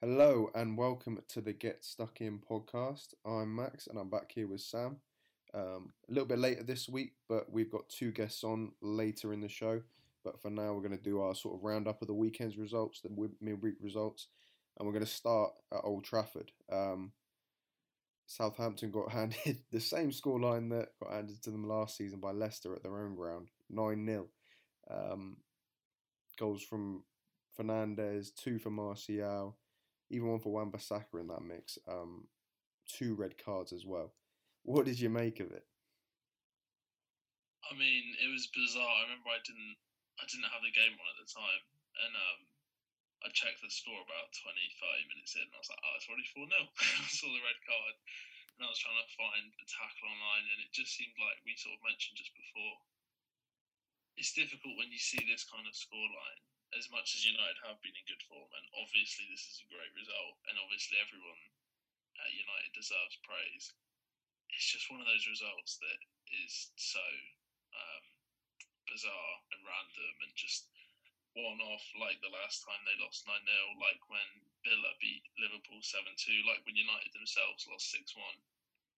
Hello and welcome to the Get Stuck In podcast. I'm Max and I'm back here with Sam. Um, a little bit later this week, but we've got two guests on later in the show. But for now, we're going to do our sort of roundup of the weekend's results, the midweek results, and we're going to start at Old Trafford. Um, Southampton got handed the same scoreline that got handed to them last season by Leicester at their own ground, 9 0. Um, goals from Fernandes, two for Martial, even one for Wan-Bissaka in that mix. Um, two red cards as well. What did you make of it? I mean, it was bizarre. I remember I didn't, I didn't have the game on at the time, and um, I checked the score about 20, 30 minutes in, and I was like, oh, it's already 4 0. I saw the red card, and I was trying to find the tackle online, and it just seemed like we sort of mentioned just before. It's difficult when you see this kind of scoreline as much as United have been in good form, and obviously this is a great result, and obviously everyone at United deserves praise. It's just one of those results that is so um, bizarre and random, and just one off like the last time they lost 9 0, like when Villa beat Liverpool 7 2, like when United themselves lost 6 1.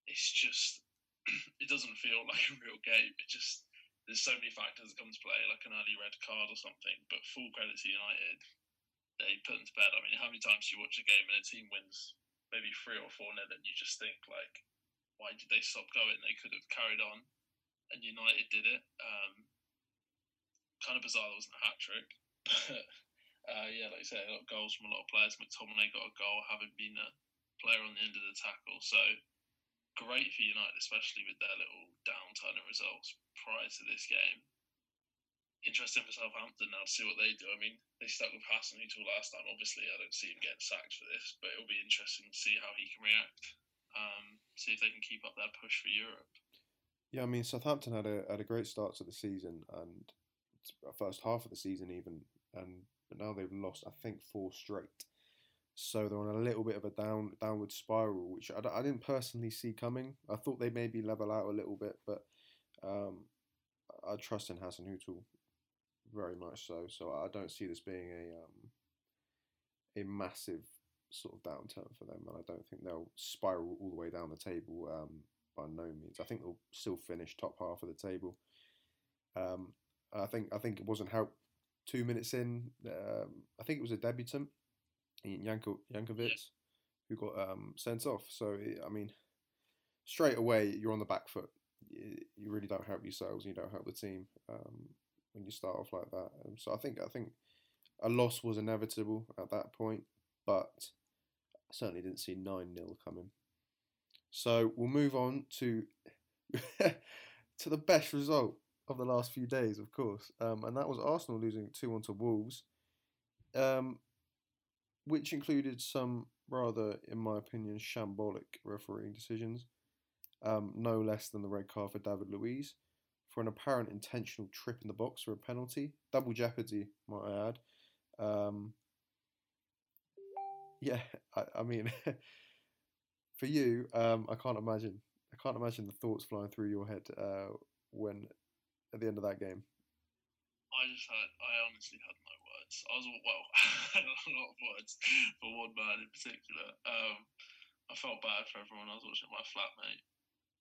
It's just, it doesn't feel like a real game. It just, there's so many factors that come to play, like an early red card or something. But full credit to United, they put them to bed. I mean, how many times do you watch a game and a team wins maybe three or four nil, and you just think like, why did they stop going? They could have carried on, and United did it. Um, kind of bizarre there wasn't a hat trick. uh, yeah, like I said, a lot of goals from a lot of players. McTominay got a goal, having been a player on the end of the tackle. So great for United, especially with their little downturn in results prior to this game. Interesting for Southampton now to see what they do. I mean, they stuck with Hasenhüttl last time. Obviously, I don't see him getting sacked for this, but it'll be interesting to see how he can react. Um, see if they can keep up their push for Europe. Yeah, I mean, Southampton had a had a great start to the season and first half of the season even, and but now they've lost I think four straight so they're on a little bit of a down downward spiral, which I, I didn't personally see coming. I thought they maybe level out a little bit, but um, I trust in Hasenhüttl very much so. So I don't see this being a um, a massive sort of downturn for them, and I don't think they'll spiral all the way down the table um, by no means. I think they'll still finish top half of the table. Um, I think I think it wasn't helped two minutes in. Um, I think it was a debutant Janko, Jankovic, who got um, sent off. So, I mean, straight away, you're on the back foot. You, really don't help yourselves, you don't help the team um, when you start off like that. Um, so, I think I think a loss was inevitable at that point, but I certainly didn't see 9 0 coming. So, we'll move on to. to the best result of the last few days, of course, um, and that was Arsenal losing 2 1 to Wolves. Um, which included some rather, in my opinion, shambolic refereeing decisions. Um, no less than the red card for David Luiz for an apparent intentional trip in the box for a penalty. Double jeopardy, might I add. Um, yeah, I, I mean, for you, um, I can't imagine. I can't imagine the thoughts flying through your head uh, when at the end of that game. I just had, I honestly had no words. I was well, a lot of words for one man in particular. Um, I felt bad for everyone. I was watching my flatmate,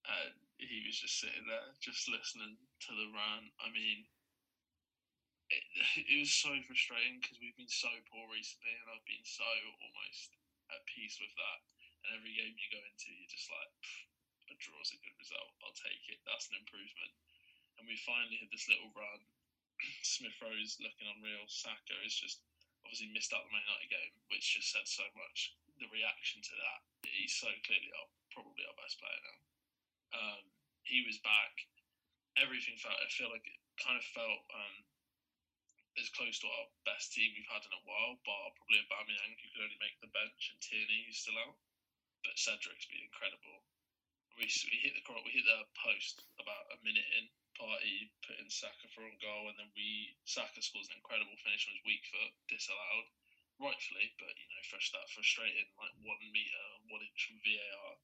and he was just sitting there, just listening to the rant. I mean, it, it was so frustrating because we've been so poor recently, and I've been so almost at peace with that. And every game you go into, you're just like, a draw is a good result. I'll take it. That's an improvement. And we finally had this little run Smith Rowe's looking unreal. Saka is just obviously missed out the Man United game, which just said so much. The reaction to that, he's so clearly our, probably our best player now. Um, he was back. Everything felt. I feel like it kind of felt um, as close to our best team we've had in a while, bar probably Aubameyang, who could only make the bench, and Tierney, who's still out. But Cedric's been incredible. We, we hit the we hit the post about a minute in, Partey put in Saka for a goal, and then we Saka scores an incredible finish on his weak foot, disallowed, rightfully, but you know, fresh that frustrating, like one meter, one inch from VAR.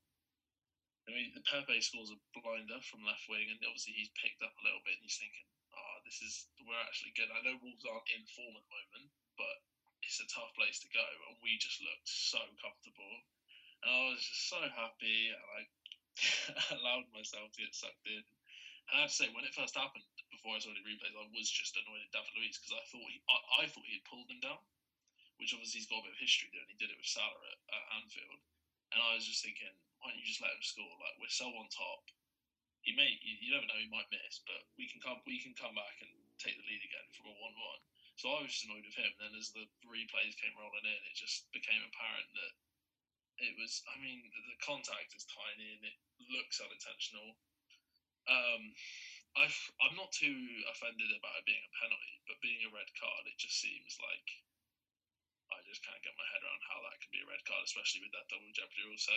I mean, the Pepe scores a blinder from left wing, and obviously he's picked up a little bit, and he's thinking, "Ah, oh, this is we're actually good." I know Wolves aren't in form at the moment, but it's a tough place to go, and we just looked so comfortable, and I was just so happy, and I allowed myself to get sucked in. And I have to say, when it first happened, before I saw the replays, I was just annoyed at David Luiz because I thought he, I, I thought he had pulled him down, which obviously he's got a bit of history doing. He did it with Salah at, at Anfield, and I was just thinking, why don't you just let him score? Like we're so on top. He may, you, you never know, he might miss, but we can come, we can come back and take the lead again from a one-one. So I was just annoyed with him. And then as the replays came rolling in, it just became apparent that it was. I mean, the contact is tiny and it looks unintentional. Um, i am not too offended about it being a penalty, but being a red card, it just seems like I just can't get my head around how that can be a red card, especially with that double jeopardy rule. So,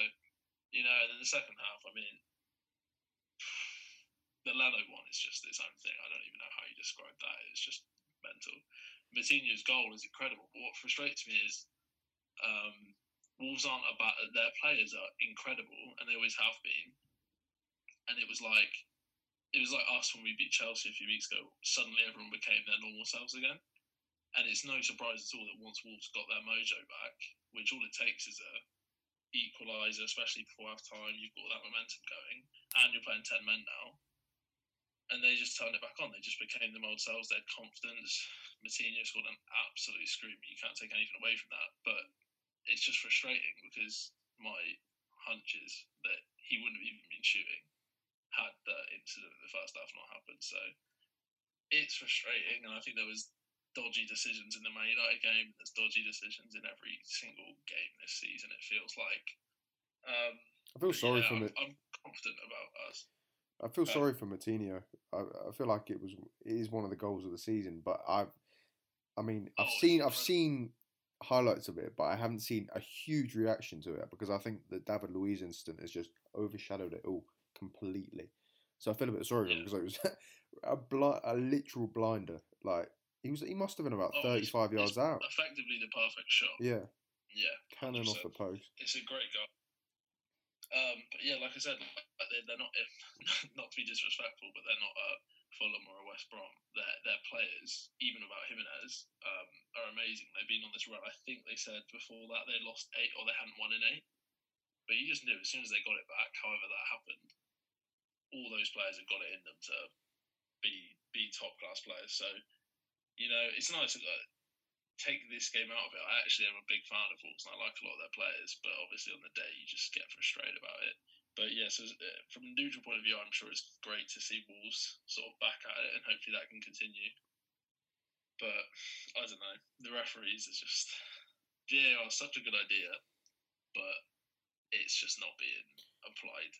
you know, and then the second half, I mean, the Leno one is just its own thing. I don't even know how you describe that. It's just mental. Moutinho's goal is incredible, but what frustrates me is um, Wolves aren't about their players are incredible, and they always have been. And it was like it was like us when we beat Chelsea a few weeks ago. Suddenly, everyone became their normal selves again, and it's no surprise at all that once Wolves got their mojo back, which all it takes is a equaliser, especially before half time, you've got that momentum going, and you're playing ten men now, and they just turned it back on. They just became them old selves. They had confidence. Moutinho scored an absolute screamer. You can't take anything away from that, but it's just frustrating because my hunch is that he wouldn't have even been shooting had the incident in the first half not happened. So it's frustrating, and I think there was dodgy decisions in the Man United game. There's dodgy decisions in every single game this season. It feels like. Um, I feel sorry yeah, for I'm, I'm confident about us. I feel um, sorry for Moutinho. I, I feel like it was it is one of the goals of the season, but I've I mean I've oh, seen I've seen highlights of it, but I haven't seen a huge reaction to it because I think the David Luiz incident has just overshadowed it all completely. So I feel a bit sorry for him because it was a bl- a literal blinder. Like he was, he must have been about oh, thirty-five it's, yards it's out. Effectively the perfect shot. Yeah. Yeah. Cannon off the post. It's a great goal. Um, but yeah, like I said, they're, they're not not to be disrespectful, but they're not a Fulham or a West Brom. Their their players, even without Jimenez, um, are amazing. They've been on this run. I think they said before that they lost eight or they hadn't won in eight. But you just knew as soon as they got it back, however that happened, all those players have got it in them to be be top class players. So, you know, it's nice to take this game out of it. I actually am a big fan of Wolves and I like a lot of their players, but obviously on the day you just get frustrated about it. But yeah, so uh, from a neutral point of view, I'm sure it's great to see Wolves sort of back at it, and hopefully that can continue. But I don't know, the referees are just VAR is such a good idea, but it's just not being applied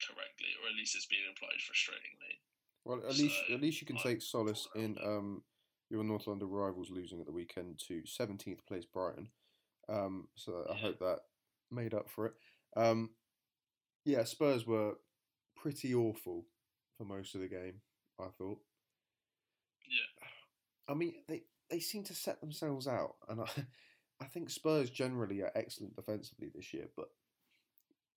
correctly, or at least it's being applied frustratingly. Well, at so, least at least you can take solace in um, your North London rivals losing at the weekend to 17th place Brighton. Um, so I hope that made up for it. Um, yeah, Spurs were pretty awful for most of the game. I thought. Yeah. I mean, they they seem to set themselves out, and I I think Spurs generally are excellent defensively this year, but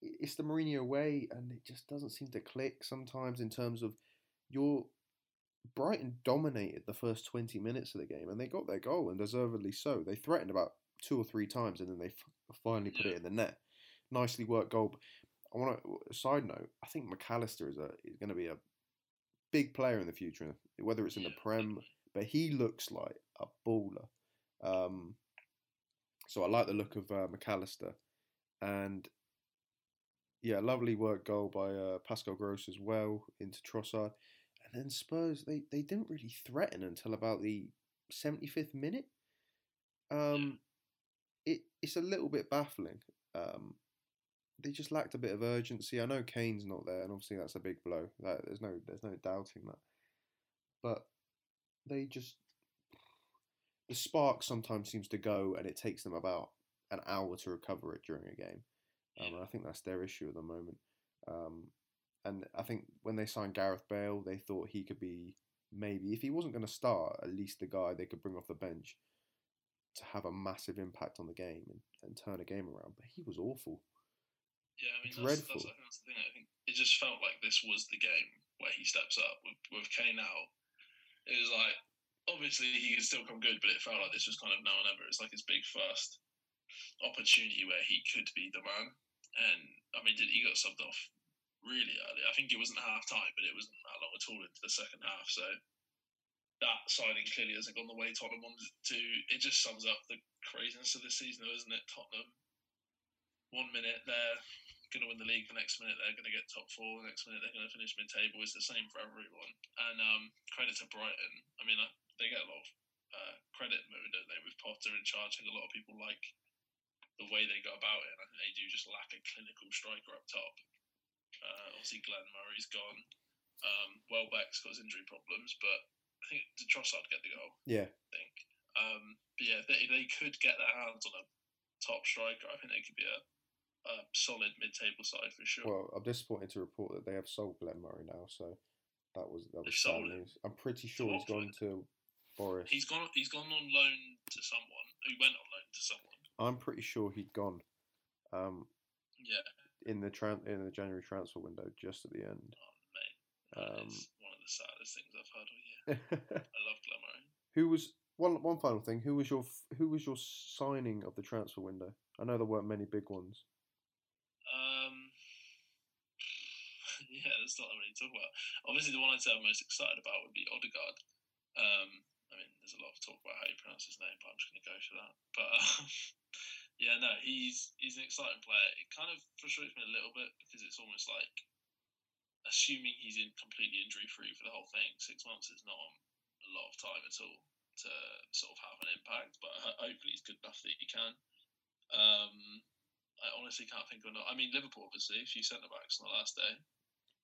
it's the Mourinho way, and it just doesn't seem to click sometimes in terms of your Brighton dominated the first 20 minutes of the game and they got their goal and deservedly so. They threatened about two or three times and then they f- finally put it in the net. Nicely worked goal. I want to side note. I think Mac Allister is a is going to be a big player in the future, whether it's in the Prem, but he looks like a baller. Um, so I like the look of uh, Mac Allister, and yeah, lovely work goal by uh, Pascal Gross as well into Trossard. And then Spurs, they, they didn't really threaten until about the 75th minute. Um, it It's a little bit baffling. Um, they just lacked a bit of urgency. I know Kane's not there, and obviously that's a big blow. That, there's no there's no doubting that. But they just the spark sometimes seems to go, and it takes them about an hour to recover it during a game. Um, and I think that's their issue at the moment. Um, and I think when they signed Gareth Bale, they thought he could be maybe, if he wasn't going to start, at least the guy they could bring off the bench to have a massive impact on the game and, and turn a game around. But he was awful. Yeah, I mean, Dreadful. That's, that's, that's the thing. I think it just felt like this was the game where he steps up with, with Kane out. It was like obviously he can still come good, but it felt like this was kind of now or never. It's like his big first opportunity where he could be the man. And I mean, did he got subbed off really early? I think it wasn't half time, but it wasn't that long at all into the second half. So that signing clearly hasn't gone the way Tottenham wanted to. It just sums up the craziness of this season, though, isn't it? Tottenham, one minute they're going to win the league, the next minute they're going to get top four, the next minute they're going to finish mid-table. It's the same for everyone. And um, credit to Brighton. I mean, uh, they get a lot of uh, credit moment, don't they, with Potter in charge. I think a lot of people like the way they go about it. And I think they do just lack a clinical striker up top. Uh, obviously, Glenn Murray's gone. Um, Welbeck's got his injury problems, but I think Trossard get the goal. Yeah. I think. Um, but yeah, they, they could get their hands on a top striker. I think they could be a, a solid mid-table side for sure. Well, I'm disappointed to report that they have sold Glenn Murray now, so that was that was They've sold news. I'm pretty sure he's gone to Forest. He's gone. He's gone on loan to someone He went on loan to someone. I'm pretty sure he'd gone um, Yeah, in the tran- in the January transfer window just at the end. oh, mate, Um, is one of the saddest things I've heard all year. I love Murray. who was one one final thing? Who was your who was your signing of the transfer window? I know there weren't many big ones. Um, yeah, there's not that many to talk about. Obviously, the one I'd say I'm most excited about would be Odegaard. Um, I mean, there's a lot of talk about how you pronounce his name, but I'm just going to go for that. But um, yeah, no, he's he's an exciting player. It kind of frustrates me a little bit because it's almost like assuming he's in completely injury free for the whole thing. Six months is not a lot of time at all to sort of have an impact, but hopefully he's good enough that he can. Um, I honestly can't think of another. I mean, Liverpool obviously, a few centre backs on the last day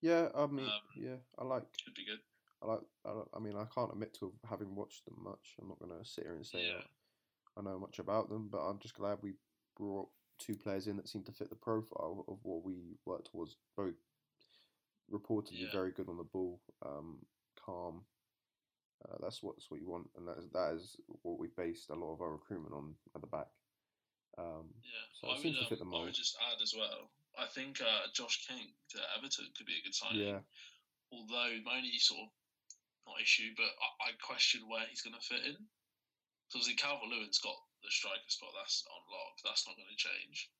Yeah, I mean, Um, yeah, I like could be good. I like. I, I mean, I can't admit to having watched them much. I'm not going to sit here and say Yeah. that I know much about them, but I'm just glad we brought two players in that seem to fit the profile of what we work towards. Both reportedly Yeah. very good on the ball, um, calm. Uh, that's what that's what you want, and that is that is what we based a lot of our recruitment on at the back. Um, Yeah, So I seems would, to fit um, I would just add as well. I think uh, Josh King to Everton could be a good signing. yeah, Although my only sort of not issue, but I, I question where he's going to fit in. So obviously Calvert Lewin's got the striker spot. That's on lock. That's not going to change.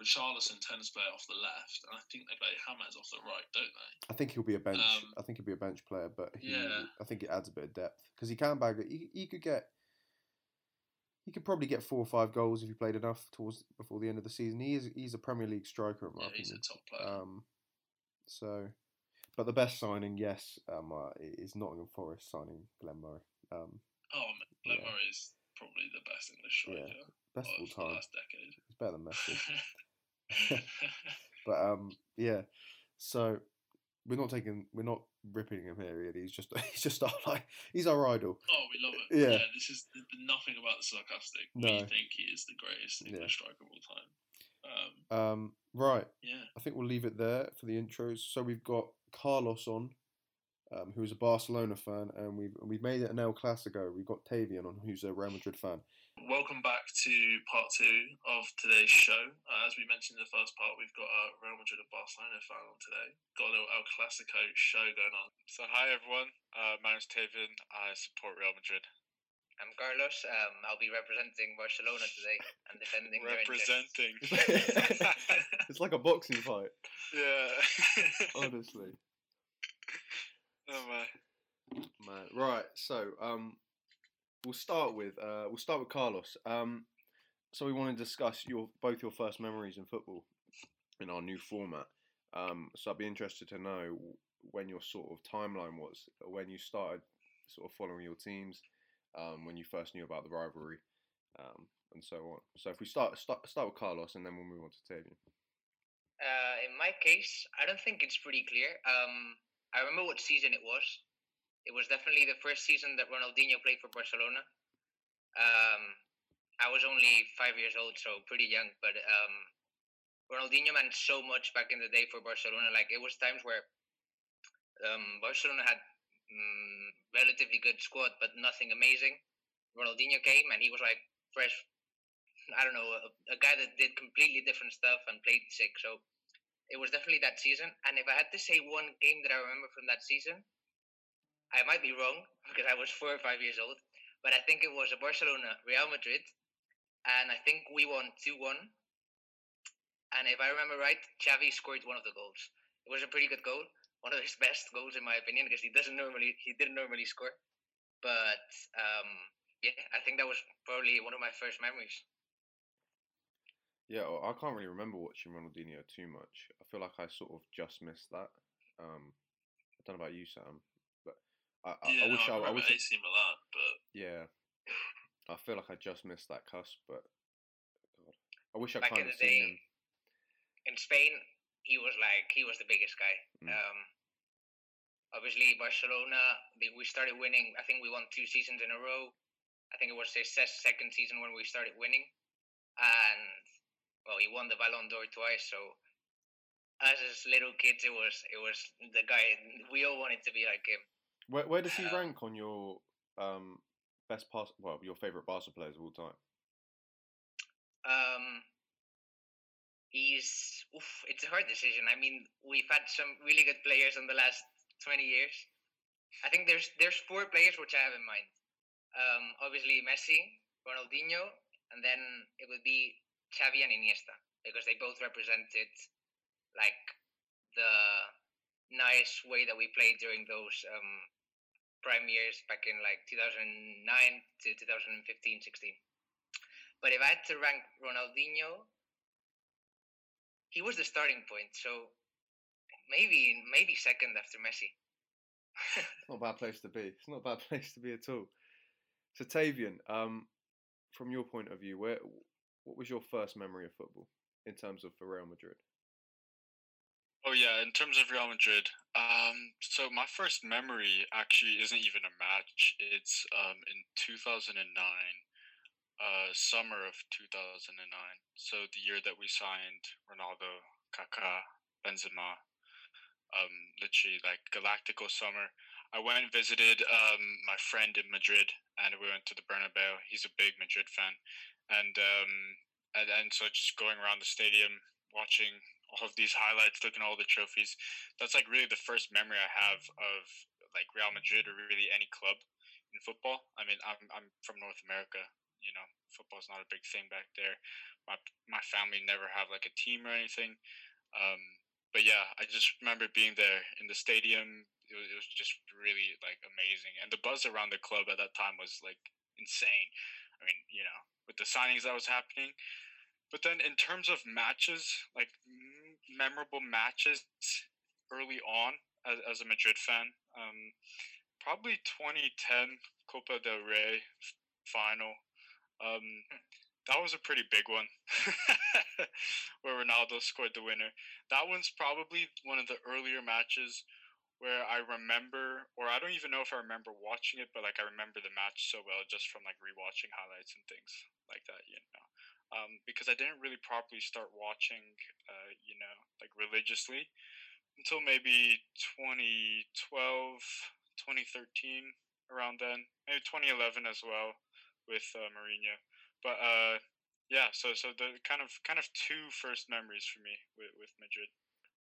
Richarlison tends to play off the left, and I think they play Hammers off the right, don't they? I think he'll be a bench. Um, I think he'll be a bench player, but he, Yeah. I think it adds a bit of depth because he can bag it. He, he could get, he could probably get four or five goals if he played enough towards before the end of the season. He is he's a Premier League striker in my Yeah, he's a top player. Um, so, but the best signing, yes, um, uh, is Nottingham Forest signing Glenn Murray. Um, oh, man, Glenn yeah. Murray is probably the best English Yeah, striker best of all time. last decade. He's better than Messi. But um, yeah. So we're not taking, we're not ripping him here. Really. He's just, he's just our like, he's our idol. Oh, we love it. Yeah. Yeah, this is th- th- nothing about the sarcastic. We No. think he is the greatest Yeah. English striker of all time. Um, Um, right. yeah, I think we'll leave it there for the intros. So we've got Carlos on, um, who's a Barcelona fan, and we've we've made it an El Clasico. We've got Tavian on, who's a Real Madrid fan. welcome back to part two of today's show. Uh, as we mentioned in the first part, we've got a Real Madrid and Barcelona fan on today. Got a little El Clasico show going on. So hi everyone, uh, my name's Tavian. I support Real Madrid. I'm Carlos. Um, I'll be representing Barcelona today and defending their interests. Representing. it's like a boxing fight, yeah. honestly. Oh my. Man, right. So um, we'll start with uh, we'll start with Carlos. Um, so we want to discuss your both your first memories in football in our new format. Um, so I'd be interested to know when your sort of timeline was, when you started sort of following your teams, um, when you first knew about the rivalry, um, and so on. So if we start start start with Carlos, and then we'll move on to Tavian. Uh, in my case, I don't think it's pretty clear. Um, I remember what season it was. It was definitely the first season that Ronaldinho played for Barcelona. Um, I was only five years old, so pretty young. But um, Ronaldinho meant so much back in the day for Barcelona. Like it was times where um, Barcelona had mm, relatively good squad, but nothing amazing. Ronaldinho came and he was like fresh. I don't know, a, a guy that did completely different stuff and played sick. So it was definitely that season. And if I had to say one game that I remember from that season, I might be wrong because I was four or five years old, but I think it was a Barcelona Real Madrid, and I think we won two one. And if I remember right, Xavi scored one of the goals. It was a pretty good goal, one of his best goals in my opinion, because he doesn't normally he didn't normally score. But um, yeah, I think that was probably one of my first memories. Yeah, well, I can't really remember watching Ronaldinho too much. I feel like I sort of just missed that. Um, I don't know about you, Sam, but I, I, yeah, I wish no, I, I remember wish AC Milan, but yeah, I feel like I just missed that cusp, but God, I wish I Back kind of seen day, him. in Spain, he was like he was the biggest guy. Mm. Um, obviously, Barcelona. We started winning. I think we won two seasons in a row. I think it was his second season when we started winning, and well, he won the Ballon d'Or twice. So, as little kids, it was it was the guy we all wanted to be like him. Where, where does he Uh, rank on your um, best pass? Well, your favorite Barca players of all time? Um, he's oof, it's a hard decision. I mean, we've had some really good players in the last twenty years. I think there's there's four players which I have in mind. Um, obviously Messi, Ronaldinho, and then it would be Xavi and Iniesta because they both represented like the nice way that we played during those um, prime years back in like 2009 to 2015 16 but if i had to rank ronaldinho he was the starting point so maybe maybe second after messi It's not a bad place to be. It's not a bad place to be at all. So Tavian, um, from your point of view, where what was your first memory of football in terms of for Real Madrid? Oh yeah, in terms of Real Madrid, um, so my first memory actually isn't even a match. It's um in two thousand and nine, uh, summer of two thousand and nine. So the year that we signed Ronaldo, Kaká, Benzema, um, literally like Galactico summer. I went and visited um my friend in Madrid, and we went to the Bernabeu. He's a big Madrid fan, and um and, and so just going around the stadium, watching all of these highlights, looking at all the trophies. That's like really the first memory I have of like Real Madrid or really any club in football. I mean, I'm I'm from North America. You know, football's not a big thing back there. My my family never have like a team or anything. Um, but yeah, I just remember being there in the stadium. It was, it was just really like amazing, and the buzz around the club at that time was like insane. I mean, you know, with the signings that was happening. But then in terms of matches, like memorable matches early on as, as a Madrid fan, um, probably 2010 Copa del Rey final. Um, that was a pretty big one where Ronaldo scored the winner. That one's probably one of the earlier matches where I remember, or I don't even know if I remember watching it, but like I remember the match so well just from like rewatching highlights and things like that, you know. Um, because I didn't really properly start watching, uh, you know, like religiously until maybe 2012, 2013, around then, maybe 2011 as well with uh, Mourinho. But uh, yeah, so so the kind of kind of two first memories for me with, with Madrid.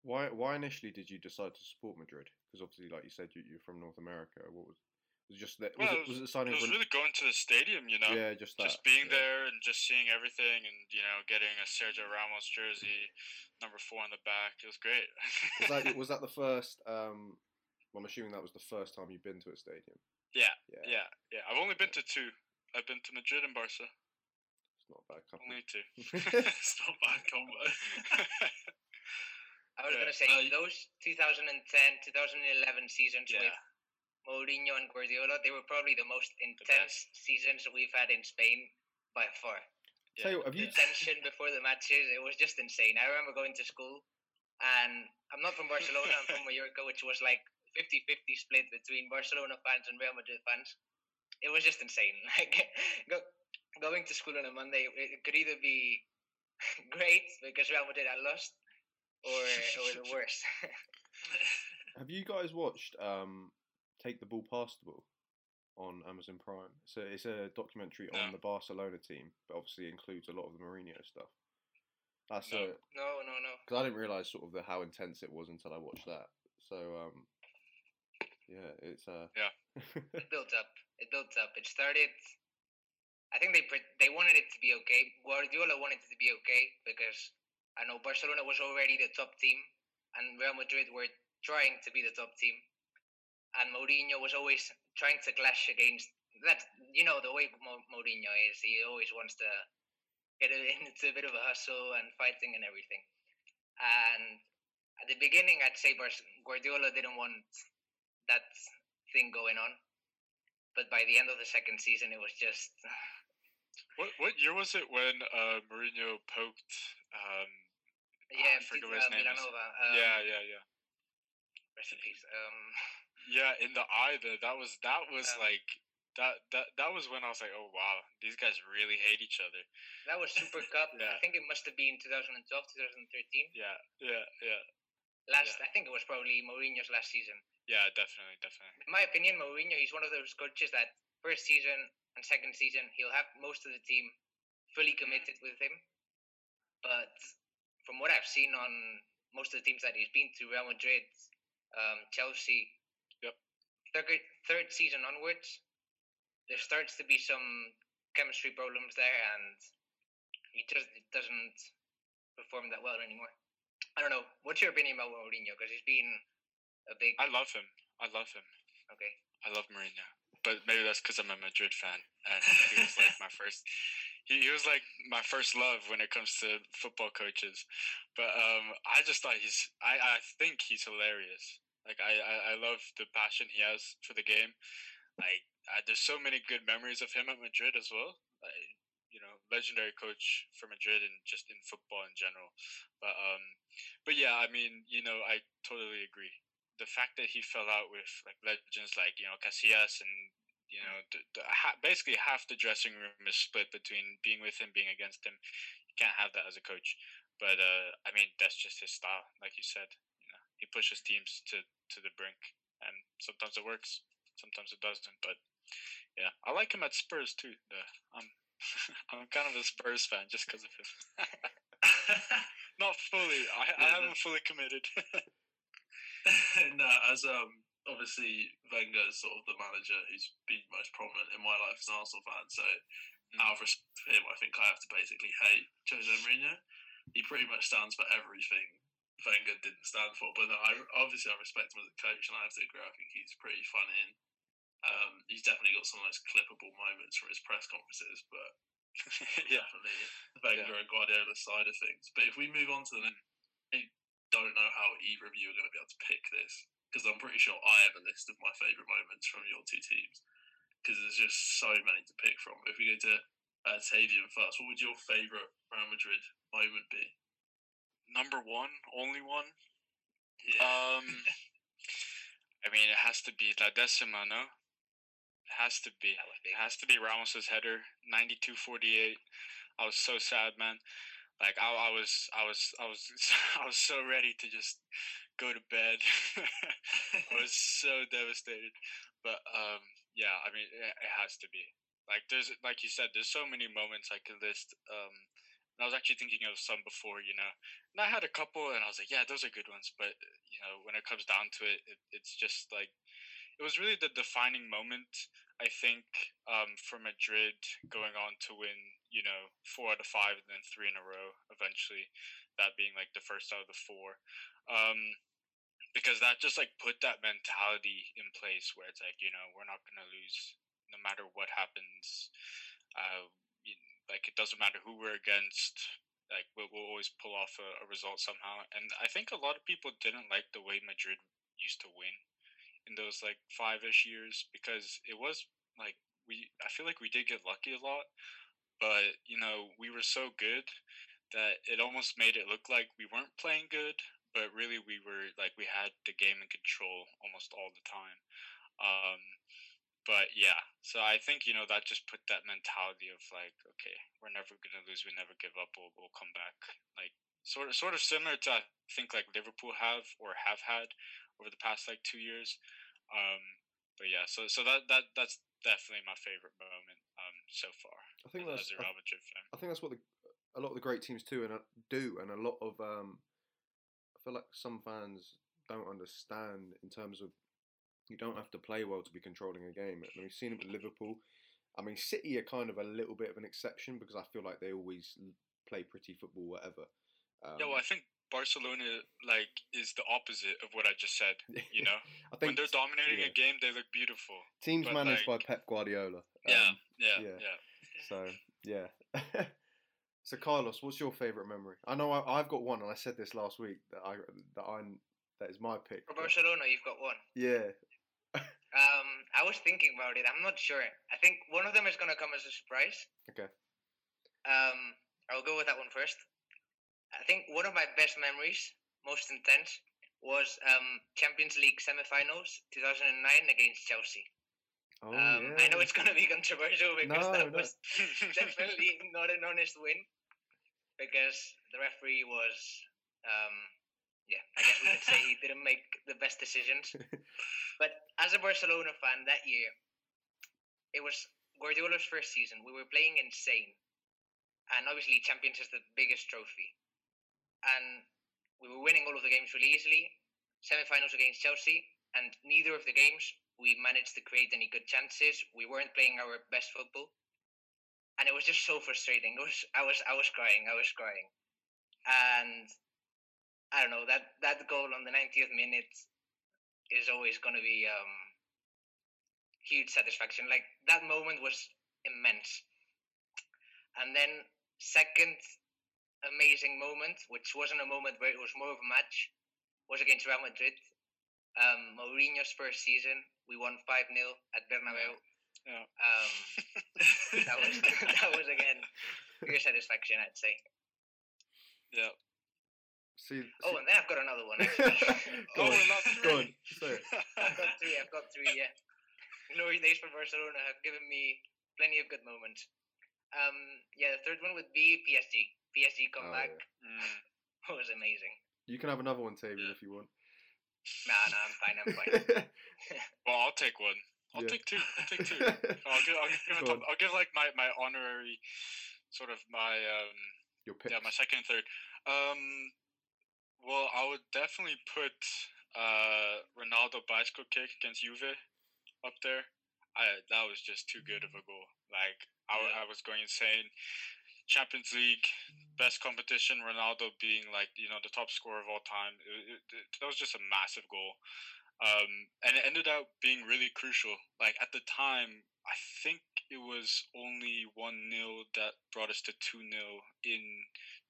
Why why initially did you decide to support Madrid? Because obviously, like you said, you, you're from North America. What was was it just that? Was, it, was it signing? It was really going to the stadium, you know. yeah, just that. just being yeah. there and just seeing everything and you know getting a Sergio Ramos jersey, number four on the back. It was great. Was that was that the first? Um, well, I'm assuming that was the first time you've been to a stadium. yeah, Yeah, yeah, yeah. I've only been to two. I've been to Madrid and Barca. it's not a bad couple. Only two. it's not a bad combo. I was Yeah, going to say uh, those 2010 2011 seasons yeah, with Mourinho and Guardiola, they were probably the most intense seasons we've had in Spain by far. Tell you have you? The tension before the matches, it was just insane. I remember going to school, and I'm not from Barcelona, I'm from Mallorca, which was like 50 50 split between Barcelona fans and Real Madrid fans. It was just insane. Like, go, going to school on a Monday, it could either be great because Real Madrid had lost, or, or the worst. Have you guys watched um, Take the Ball, Pass the Ball on Amazon Prime? So it's a documentary on No. the Barcelona team, but obviously includes a lot of the Mourinho stuff. That's No. no, no, no. because I didn't realize sort of the how intense it was until I watched that. So um, Yeah, it's uh. Yeah. it built up. It built up. It started. I think they they wanted it to be okay. Guardiola wanted it to be okay because I know Barcelona was already the top team, and Real Madrid were trying to be the top team, and Mourinho was always trying to clash against that. You know the way Mo- Mourinho is. He always wants to get into a bit of a hustle and fighting and everything. And at the beginning, I'd say Guardiola didn't want that thing going on. But by the end of the second season, it was just What what year was it when uh, Mourinho poked? Um, yeah, I forget what his name is. Um, yeah, yeah, yeah, Rest in peace. Um, yeah. In the eye, though, that was that was Um, like that that that was when I was like, oh wow, these guys really hate each other. that was Super Cup. Yeah. I think it must have been 2012, 2013. Yeah, yeah, yeah, Last, Yeah. I think it was probably Mourinho's last season. yeah. Definitely, definitely. In my opinion, Mourinho, he's one of those coaches that first season and second season, he'll have most of the team fully committed with him. But from what I've seen on most of the teams that he's been to, Real Madrid, um, Chelsea, Yep. third, third season onwards, there starts to be some chemistry problems there, and he just it doesn't perform that well anymore. I don't know. What's your opinion about Mourinho? Because he's been a big I love him. I love him. okay. I love Mourinho, but maybe that's because I'm a Madrid fan, and he was like my first. He, he was like my first love when it comes to football coaches, but um, I just thought he's. I, I think he's hilarious. Like I, I, I love the passion he has for the game. Like I, there's so many good memories of him at Madrid as well. Like you know, legendary coach for Madrid and just in football in general. But um, but yeah, I mean, you know, I totally agree the fact that he fell out with like legends like you know Casillas and you know the, the, ha- basically half the dressing room is split between being with him, being against him. You can't have that as a coach. But uh, I mean, that's just his style, like you said. You know, he pushes teams to to the brink, and sometimes it works, sometimes it doesn't. But yeah, I like him at Spurs too. Though. I'm I'm kind of a Spurs fan just because of him. Not fully. I, I haven't fully committed. no, as um obviously Wenger is sort of the manager who's been most prominent in my life as an Arsenal fan. So Mm. out of respect for him, I think I have to basically hate Jose Mourinho. He pretty much stands for everything Wenger didn't stand for. But no, I obviously I respect him as a coach, and I have to agree. I think he's pretty funny. And, um, he's definitely got some of those clippable moments from his press conferences, but yeah. definitely Wenger and Guardiola's side of things. But if we move on to the next, I don't know how either of you are going to be able to pick this because I'm pretty sure I have a list of my favourite moments from your two teams because there's just so many to pick from. If we go to uh, Tavian first, what would your favourite Real Madrid moment be? Number one, only one. Yeah. Um, I mean, it has to be La Decima, no? It has to be. That was big. It has to be Ramos's header, 92-48. I was so sad, man. Like I, I was, I was, I was, I was so ready to just go to bed. I was so devastated. But um, yeah, I mean, it, it has to be. Like there's, like you said, there's so many moments I could list. Um, and I was actually thinking of some before, you know. And I had a couple, and I was like, yeah, those are good ones. But you know, when it comes down to it, it it's just like it was really the defining moment. I think um, for Madrid going on to win, you know, four out of five and then three in a row eventually, that being like the first out of the four. Um, because that just like put that mentality in place where it's like, you know, we're not going to lose no matter what happens. Uh, like, it doesn't matter who we're against. Like, we'll, we'll always pull off a, a result somehow. And I think a lot of people didn't like the way Madrid used to win in those like five ish years because it was like we I feel like we did get lucky a lot, but you know, we were so good that it almost made it look like we weren't playing good, but really we were like we had the game in control almost all the time. Um but yeah, so I think you know that just put that mentality of like, okay, we're never gonna lose, we never give up, we'll, we'll come back. Like sort of sort of similar to I think like Liverpool have or have had over the past like two years. Um, but yeah, so so that that that's definitely my favorite moment um, so far. I think that's I, think that's what the, a lot of the great teams do, and uh, do, and a lot of um, I feel like some fans don't understand in terms of You don't have to play well to be controlling a game. And we've seen it with Liverpool. I mean, City are kind of a little bit of an exception because I feel like they always play pretty football, whatever. Um, yeah, well, I think Barcelona like is the opposite of what I just said. You know, I when think they're dominating yeah. a game, they look beautiful. teams but, managed like- by Pep Guardiola. Yeah, Um, yeah, yeah. yeah. So yeah. so Carlos, what's your favourite memory? I know I, I've got one, and I said this last week that I that I that is my pick. For but- Barcelona, you've got one. Yeah. Um, I was thinking about it. I'm not sure. I think one of them is gonna come as a surprise. Okay. Um, I'll go with that one first. I think one of my best memories, most intense, was um, Champions League semi-finals 2009 against Chelsea. Oh um, yeah. I know it's gonna be controversial because No, that no. was definitely not an honest win because the referee was um yeah i guess we could say he didn't make the best decisions but as a barcelona fan that year it was guardiola's first season we were playing insane and obviously champions is the biggest trophy and we were winning all of the games really easily semi-finals against chelsea and neither of the games we managed to create any good chances we weren't playing our best football and it was just so frustrating. It was I was I was crying, I was crying, and I don't know that that goal on the 90th minute is always going to be um, huge satisfaction. Like that moment was immense, and then second amazing moment, which wasn't a moment where it was more of a match, was against Real Madrid. Um, Mourinho's first season, we won five 0 at Bernabeu. Yeah. Um, that was that was again pure satisfaction, I'd say. yeah. See, Oh, and then I've got another one. Go Oh, on, not go on. three. Say it. I've got three. I've got three. Yeah, glory days for Barcelona have given me plenty of good moments. Um, yeah, the third one would be PSG. PSG Oh, comeback Mm. was amazing. You can have another one, Tavian, Yeah. if you want. No, no, I'm fine. I'm fine. Well, I'll take one. I'll Yeah. take two. I'll take two. I'll give. I'll give, top. I'll give like my, my honorary, sort of my um Your pick. yeah my second and third. Um, well, I would definitely put uh Ronaldo bicycle kick against Juve up there. I that was just too good of a goal. Like I, Yeah. I was going insane. Champions League, best competition. Ronaldo being like you know the top scorer of all time. It, it, it- that was just a massive goal. Um, and it ended up being really crucial. Like at the time, I think it was only one 0 that brought us to two 0 in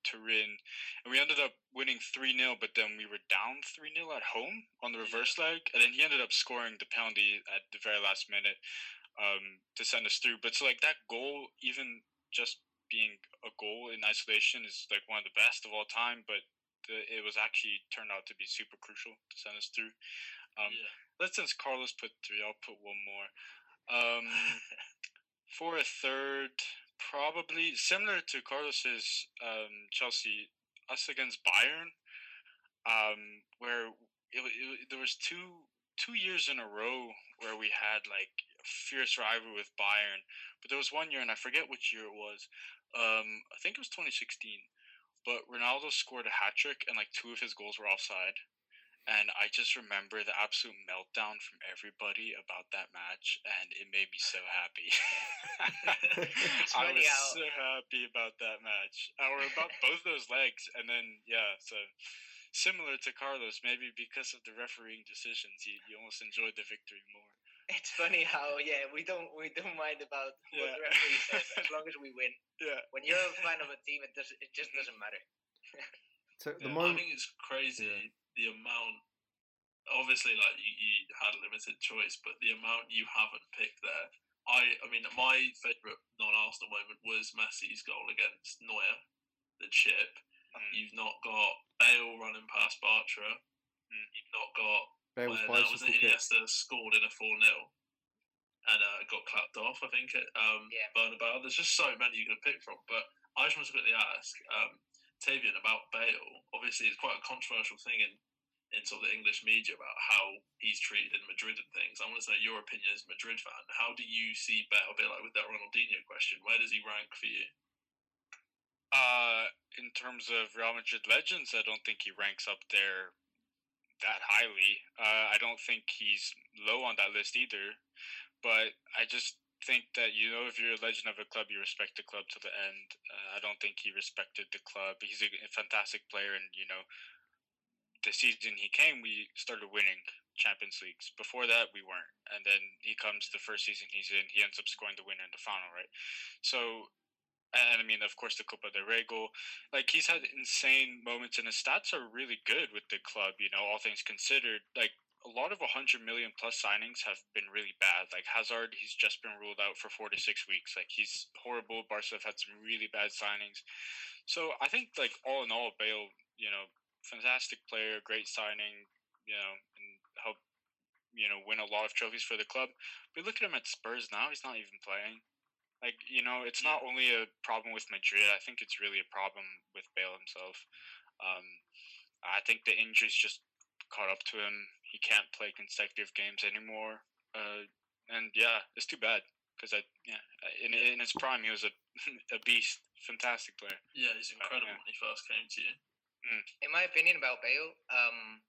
Turin, and we ended up winning three 0 But then we were down three 0 at home on the reverse leg, and then he ended up scoring the penalty at the very last minute um, to send us through. But so like that goal, even just being a goal in isolation, is like one of the best of all time. But the, it was actually turned out to be super crucial to send us through. Um, yeah. Let's since Carlos put three, I'll put one more. Um, for a third, probably similar to Carlos's um, Chelsea, us against Bayern, um, where it, it, there was two two years in a row where we had like a fierce rivalry with Bayern, but there was one year and I forget which year it was. Um, I think it was 2016, but Ronaldo scored a hat trick and like two of his goals were offside. And I just remember the absolute meltdown from everybody about that match, and it made me so happy. I was how- so happy about that match, or about both those legs. And then, yeah, so similar to Carlos, maybe because of the refereeing decisions, you, you almost enjoyed the victory more. It's funny how yeah we don't we don't mind about what Yeah. the referee says as long as we win. Yeah. When you're a fan of a team, it does it just doesn't matter. So the Yeah, I moment. think it's crazy the amount. Obviously, like you, you had limited choice, but the amount you haven't picked there. I, I mean, my favourite non-Arsenal moment was Messi's goal against Neuer, the chip. Mm. You've not got Bale running past Bartra. Mm. You've not got Bale's when that was bicycle it, kick. Iniesta scored in a 4 0 and uh, got clapped off, I think, at um, Yeah. Bernabeu. There's just so many you can pick from. But I just want to quickly ask um, Tavian about Bale. Obviously, it's quite a controversial thing in, in sort of the English media about how he's treated in Madrid and things. I want to know your opinion as a Madrid fan. How do you see Bale, a bit like with that Ronaldinho question? Where does he rank for you? Uh, in terms of Real Madrid legends, I don't think he ranks up there that highly. Uh, I don't think he's low on that list either. But I just think that you know if you're a legend of a club, you respect the club to the end. Uh, I don't think he respected the club. He's a, a fantastic player, and you know, the season he came, we started winning Champions Leagues. Before that, we weren't, and then he comes the first season he's in, he ends up scoring the win in the final, right? So. And I mean, of course, the Copa del Rey goal. Like he's had insane moments, and his stats are really good with the club. You know, all things considered. Like a lot of 100 million plus signings have been really bad. Like Hazard, he's just been ruled out for four to six weeks. Like he's horrible. Barca have had some really bad signings. So I think like all in all, Bale, you know, fantastic player, great signing, you know, and help, you know, win a lot of trophies for the club. But look at him at Spurs now; he's not even playing. Like you know, it's not only a problem with Madrid. I think it's really a problem with Bale himself. Um, I think the injuries just caught up to him. He can't play consecutive games anymore. Uh, and yeah, it's too bad because I yeah in in his prime he was a a beast, fantastic player. Yeah, he's incredible yeah. when he first came to you. In my opinion about Bale, um,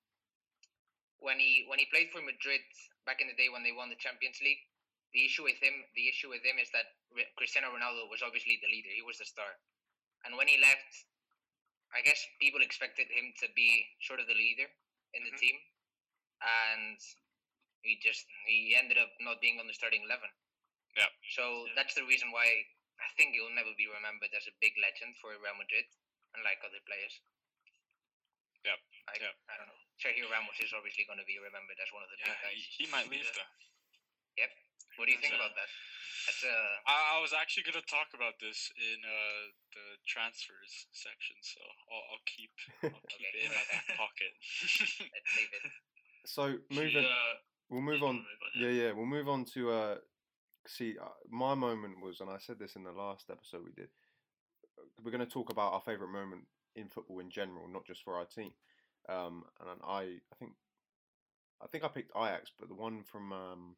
when he when he played for Madrid back in the day when they won the Champions League, the issue with him the issue with him is that Cristiano Ronaldo was obviously the leader. He was the star, and when he left, I guess people expected him to be sort of the leader in the Mhm. team, and he just he ended up not being on the starting eleven. Yeah. So Yeah. that's the reason why I think he'll never be remembered as a big legend for Real Madrid, unlike other players. Yeah. I, yep. I don't know. Sergio Ramos is obviously going to be remembered as one of the Yeah, big guys. he, he might leave Yeah. though. What do you think about that? That's uh, I, I was actually gonna talk about this in uh, the transfers section, so I'll, I'll keep I'll keep Okay. it in my back pocket. let's leave it. So moving, Yeah, we'll move on. move on, Yeah, yeah, we'll move on to uh, see. Uh, my moment was, and I said this in the last episode we did. uh, We're going to talk about our favorite moment in football in general, not just for our team. Um, and I, I think, I think I picked Ajax, but the one from um,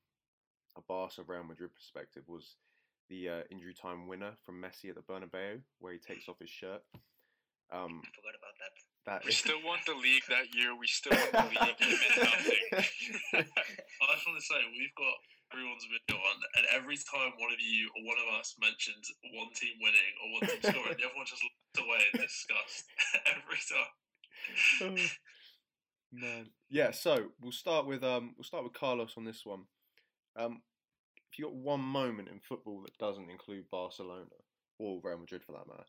a Barca Real Madrid perspective was the uh, injury time winner from Messi at the Bernabeu, where he takes off his shirt. Um, I forgot about that. that we still won the league that year. We still won the league. It meant nothing. I just want to say we've got everyone's video on, and every time one of you or one of us mentions one team winning or one team scoring, the other one just looks away in disgust every time. Man, yeah. So we'll start with um, we'll start with Carlos on this one. Um, if you've got one moment in football that doesn't include Barcelona or Real Madrid for that matter,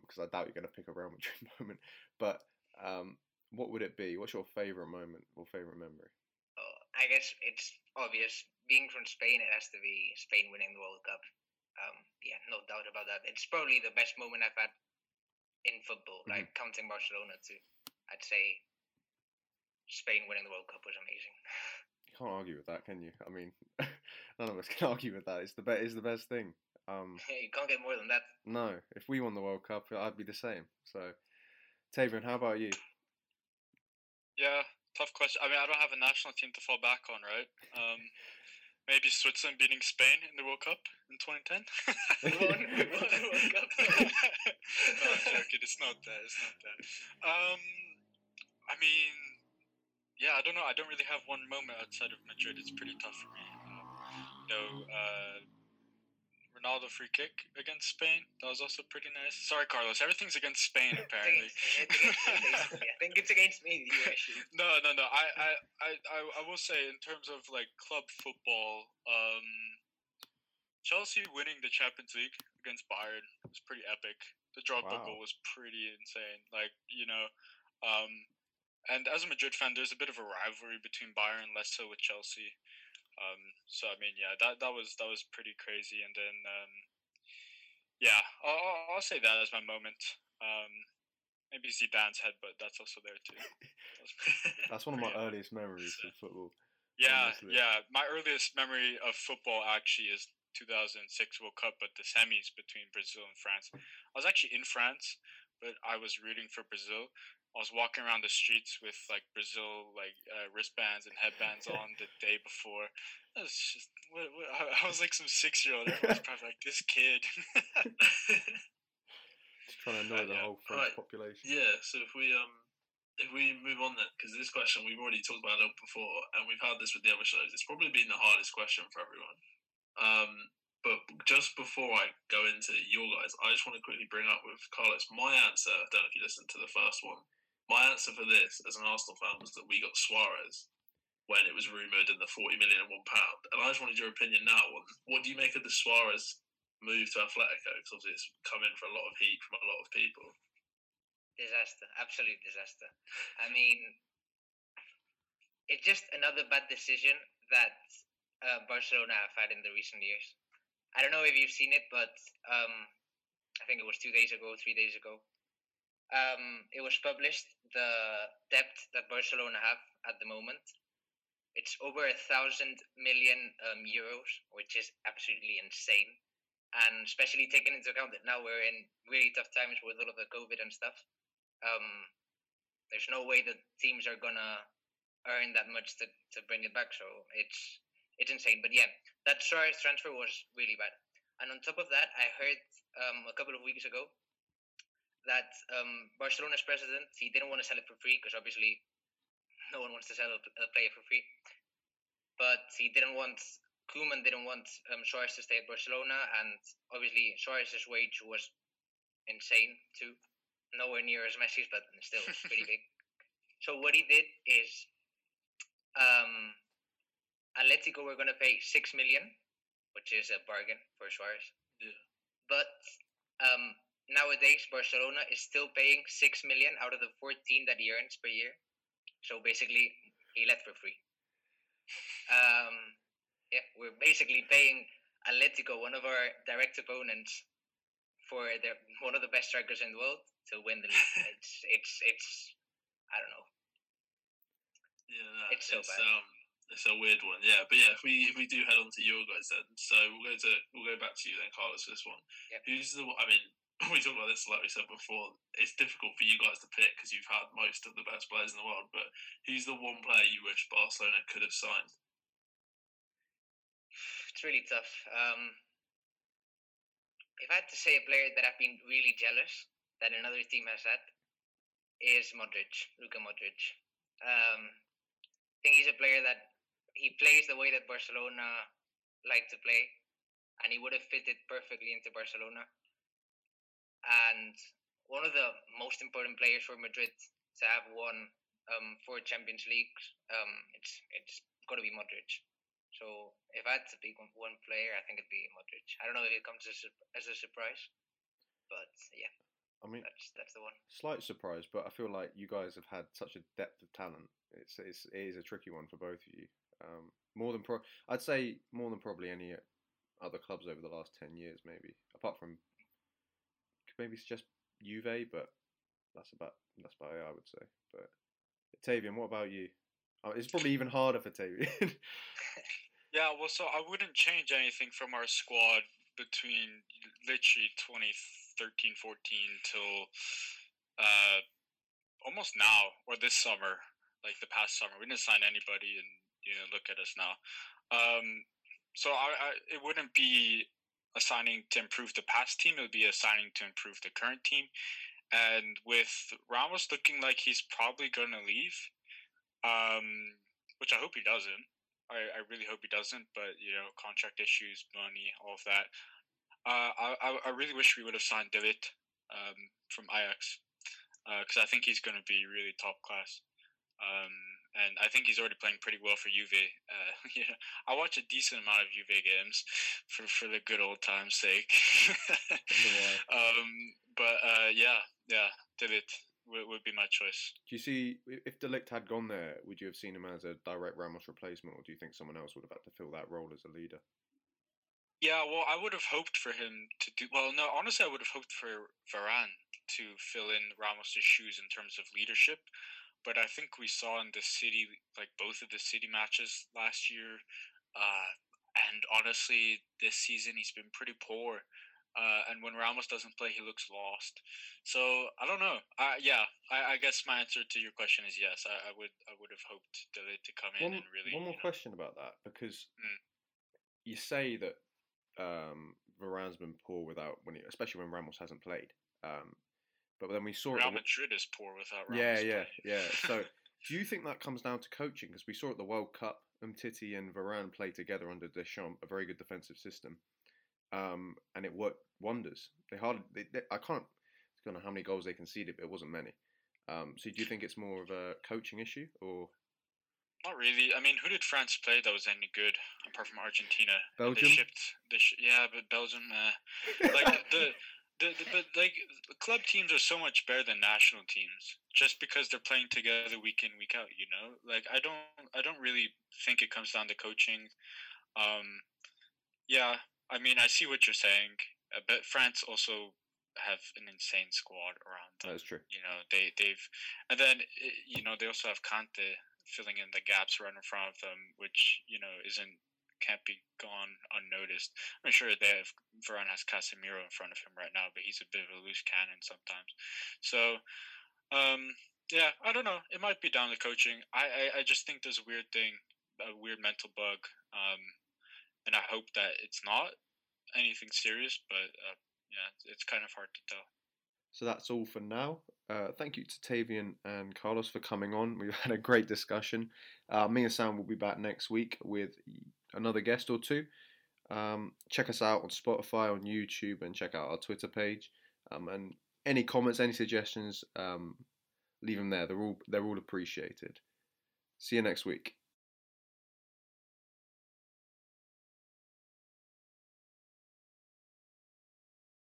because I doubt you're going to pick a Real Madrid moment, but um, what would it be? What's your favorite moment or favorite memory? Uh, I guess it's obvious. Being from Spain, it has to be Spain winning the World Cup. Um, yeah, no doubt about that. It's probably the best moment I've had in football, Mhm. like counting Barcelona too. I'd say Spain winning the World Cup was amazing. You can't argue with that, can you? I mean, none of us can argue with that. It's the be- it's the best thing. Um, you can't get more than that. no, if we won the World Cup, I'd be the same. So, Tavian, how about you? Yeah, tough question. I mean, I don't have a national team to fall back on, right? Um, maybe Switzerland beating Spain in the World Cup in 2010. Won- won the World Cup. no, I'm joking. It's not that. It's not that. Um, I mean, yeah, I don't know. I don't really have one moment outside of Madrid. It's pretty tough for me. Um, you know, uh, Ronaldo free kick against Spain. That was also pretty nice. Sorry, Carlos. Everything's against Spain apparently. It's against, against. I think it's against me. No, no, no. I, I, I, I, I will say in terms of like club football, um, Chelsea winning the Champions League against Bayern was pretty epic. The Drogba Wow. goal was pretty insane. Like you know, um, and as a Madrid fan, there's a bit of a rivalry between Bayern, less so with Chelsea. Um, so I mean, yeah, that that was that was pretty crazy. And then, um, yeah, I'll, I'll, say that as my moment. Um, maybe Zidane's head, but that's also there too. That pretty- That's one of my epic. earliest memories of football. Yeah, honestly. yeah. My earliest memory of football actually is 2006 World Cup, but the semis between Brazil and France. I was actually in France, but I was rooting for Brazil. I was walking around the streets with like Brazil like uh, wristbands and headbands on the day before. It was just, what, what, I I was like some six year old. Everyone was probably like this kid. Just trying to know the Yeah. whole French Right. population. Yeah, so if we um if we move on then, because this question we've already talked about a little before, and we've had this with the other shows. It's probably been the hardest question for everyone. Um, but just before I go into your guys, I just want to quickly bring up with Carlos my answer. I don't know if you listened to the first one. My answer for this, as an Arsenal fan, was that we got Suarez when it was rumoured in the forty million and one pound. And I just wanted your opinion now what do you make of the Suarez move to Atletico? Because obviously it's come in for a lot of heat from a lot of people disaster, absolute disaster. I mean, it's just another bad decision that uh, Barcelona have had in the recent years. I don't know if you've seen it, but um, I think it was two days ago, three days ago. Um, it was published the debt that Barcelona have at the moment. It's over a thousand million um, euros, which is absolutely insane. And especially taking into account that now we're in really tough times with all of the COVID and stuff um, there's no way that teams are gonna earn that much to, to bring it back. So it's it's insane. But yeah, that Suarez transfer was really bad. And on top of that, I heard um, a couple of weeks ago that um, Barcelona's president he didn't want to sell it for free because obviously no one wants to sell a player for free. But he didn't want Koeman didn't want um, Suarez to stay at Barcelona, and obviously Suarez's wage was insane too nowhere near as Messi's, but still pretty big. So what he did is, um, Atletico were going to pay six million, which is a bargain for Suarez. Yeah. But um, nowadays, Barcelona is still paying six million out of the fourteen that he earns per year. So basically, he left for free. Um, yeah, we're basically paying Atletico, one of our direct opponents, for their one of the best strikers in the world, to win the league. it's it's it's I don't know. Yeah, it's so it's, bad. Um, it's a weird one, yeah. But yeah, if we if we do head on to your guys then, so we'll go to we'll go back to you then, Carlos, for this one. Yep. Who's the? I mean, we talked about this like we said before. It's difficult for you guys to pick because you've had most of the best players in the world. But who's the one player you wish Barcelona could have signed? It's really tough. Um, if I had to say a player that I've been really jealous that another team has had is Modric, Luka Modric. Um, I think he's a player that he plays the way that Barcelona like to play, and he would have fitted perfectly into Barcelona. And one of the most important players for Madrid to have won um, four Champions Leagues, um, it's it's got to be Modric. So if I had to pick one player, I think it'd be Modric. I don't know if it comes as a, as a surprise, but yeah. I mean, that's that's the one. Slight surprise, but I feel like you guys have had such a depth of talent. It's, it's it is a tricky one for both of you. Um, more than pro, I'd say more than probably any other clubs over the last ten years, maybe. Apart from maybe it's just Juve, but that's about that's about it, I would say. But Tavian, what about you? Oh, it's probably even harder for Tavian. yeah, well, so I wouldn't change anything from our squad between literally 2013 14 till uh, almost now or this summer, like the past summer. We didn't sign anybody, and you know, look at us now. Um, so I, I, it wouldn't be a signing to improve the past team; it would be a signing to improve the current team. And with Ramos looking like he's probably going to leave, um, which I hope he doesn't. I, I really hope he doesn't, but you know, contract issues, money, all of that. Uh, I, I really wish we would have signed Ligt um, from Ajax because uh, I think he's going to be really top class. Um, and I think he's already playing pretty well for Juve. Uh, you know, I watch a decent amount of Juve games for, for the good old time's sake. um, but uh, yeah, yeah, De Ligt would, would be my choice. Do you see if De Ligt had gone there, would you have seen him as a direct Ramos replacement, or do you think someone else would have had to fill that role as a leader? Yeah, well, I would have hoped for him to do well. No, honestly, I would have hoped for Varane to fill in Ramos's shoes in terms of leadership. But I think we saw in the city, like both of the city matches last year, uh, and honestly, this season he's been pretty poor. Uh, and when Ramos doesn't play, he looks lost. So I don't know. Uh, yeah, I, I, guess my answer to your question is yes. I, I would I would have hoped to, to come in one, and really. One more you know, question about that because mm. you say that um, Varane's been poor without when, he, especially when Ramos hasn't played. Um, but then we saw Real it. Madrid is poor without Ramos. yeah, yeah, playing. yeah. So, do you think that comes down to coaching? Because we saw at the World Cup, Umtiti and Varane play together under Deschamps, a very good defensive system, um, and it worked wonders. They hardly, they, they, I can't, I don't know how many goals they conceded, but it wasn't many. Um, so, do you think it's more of a coaching issue, or Not really. I mean, who did France play that was any good apart from Argentina? Belgium? They shipped. They sh- yeah, but Belgium. Uh, like the, the, the but like club teams are so much better than national teams just because they're playing together week in week out. You know, like I don't I don't really think it comes down to coaching. Um, yeah, I mean I see what you're saying, uh, but France also have an insane squad around them that's true? you know they they've and then eh, you know they also have Kante filling in the gaps right in front of them which you know isn't can't be gone unnoticed i'm sure that have Varane has Casemiro in front of him right now but he's a bit of a loose cannon sometimes so um yeah i don't know it might be down to coaching i i, I just think there's a weird thing a weird mental bug um and i hope that it's not anything serious but uh, yeah it's, it's kind of hard to tell So that's all for now. Uh, thank you to Tavian and Carlos for coming on. We've had a great discussion. Uh, me and Sam will be back next week with another guest or two. Um, check us out on Spotify, on YouTube, and check out our Twitter page. Um, and any comments, any suggestions, um, leave them there. They're all they're all appreciated. See you next week.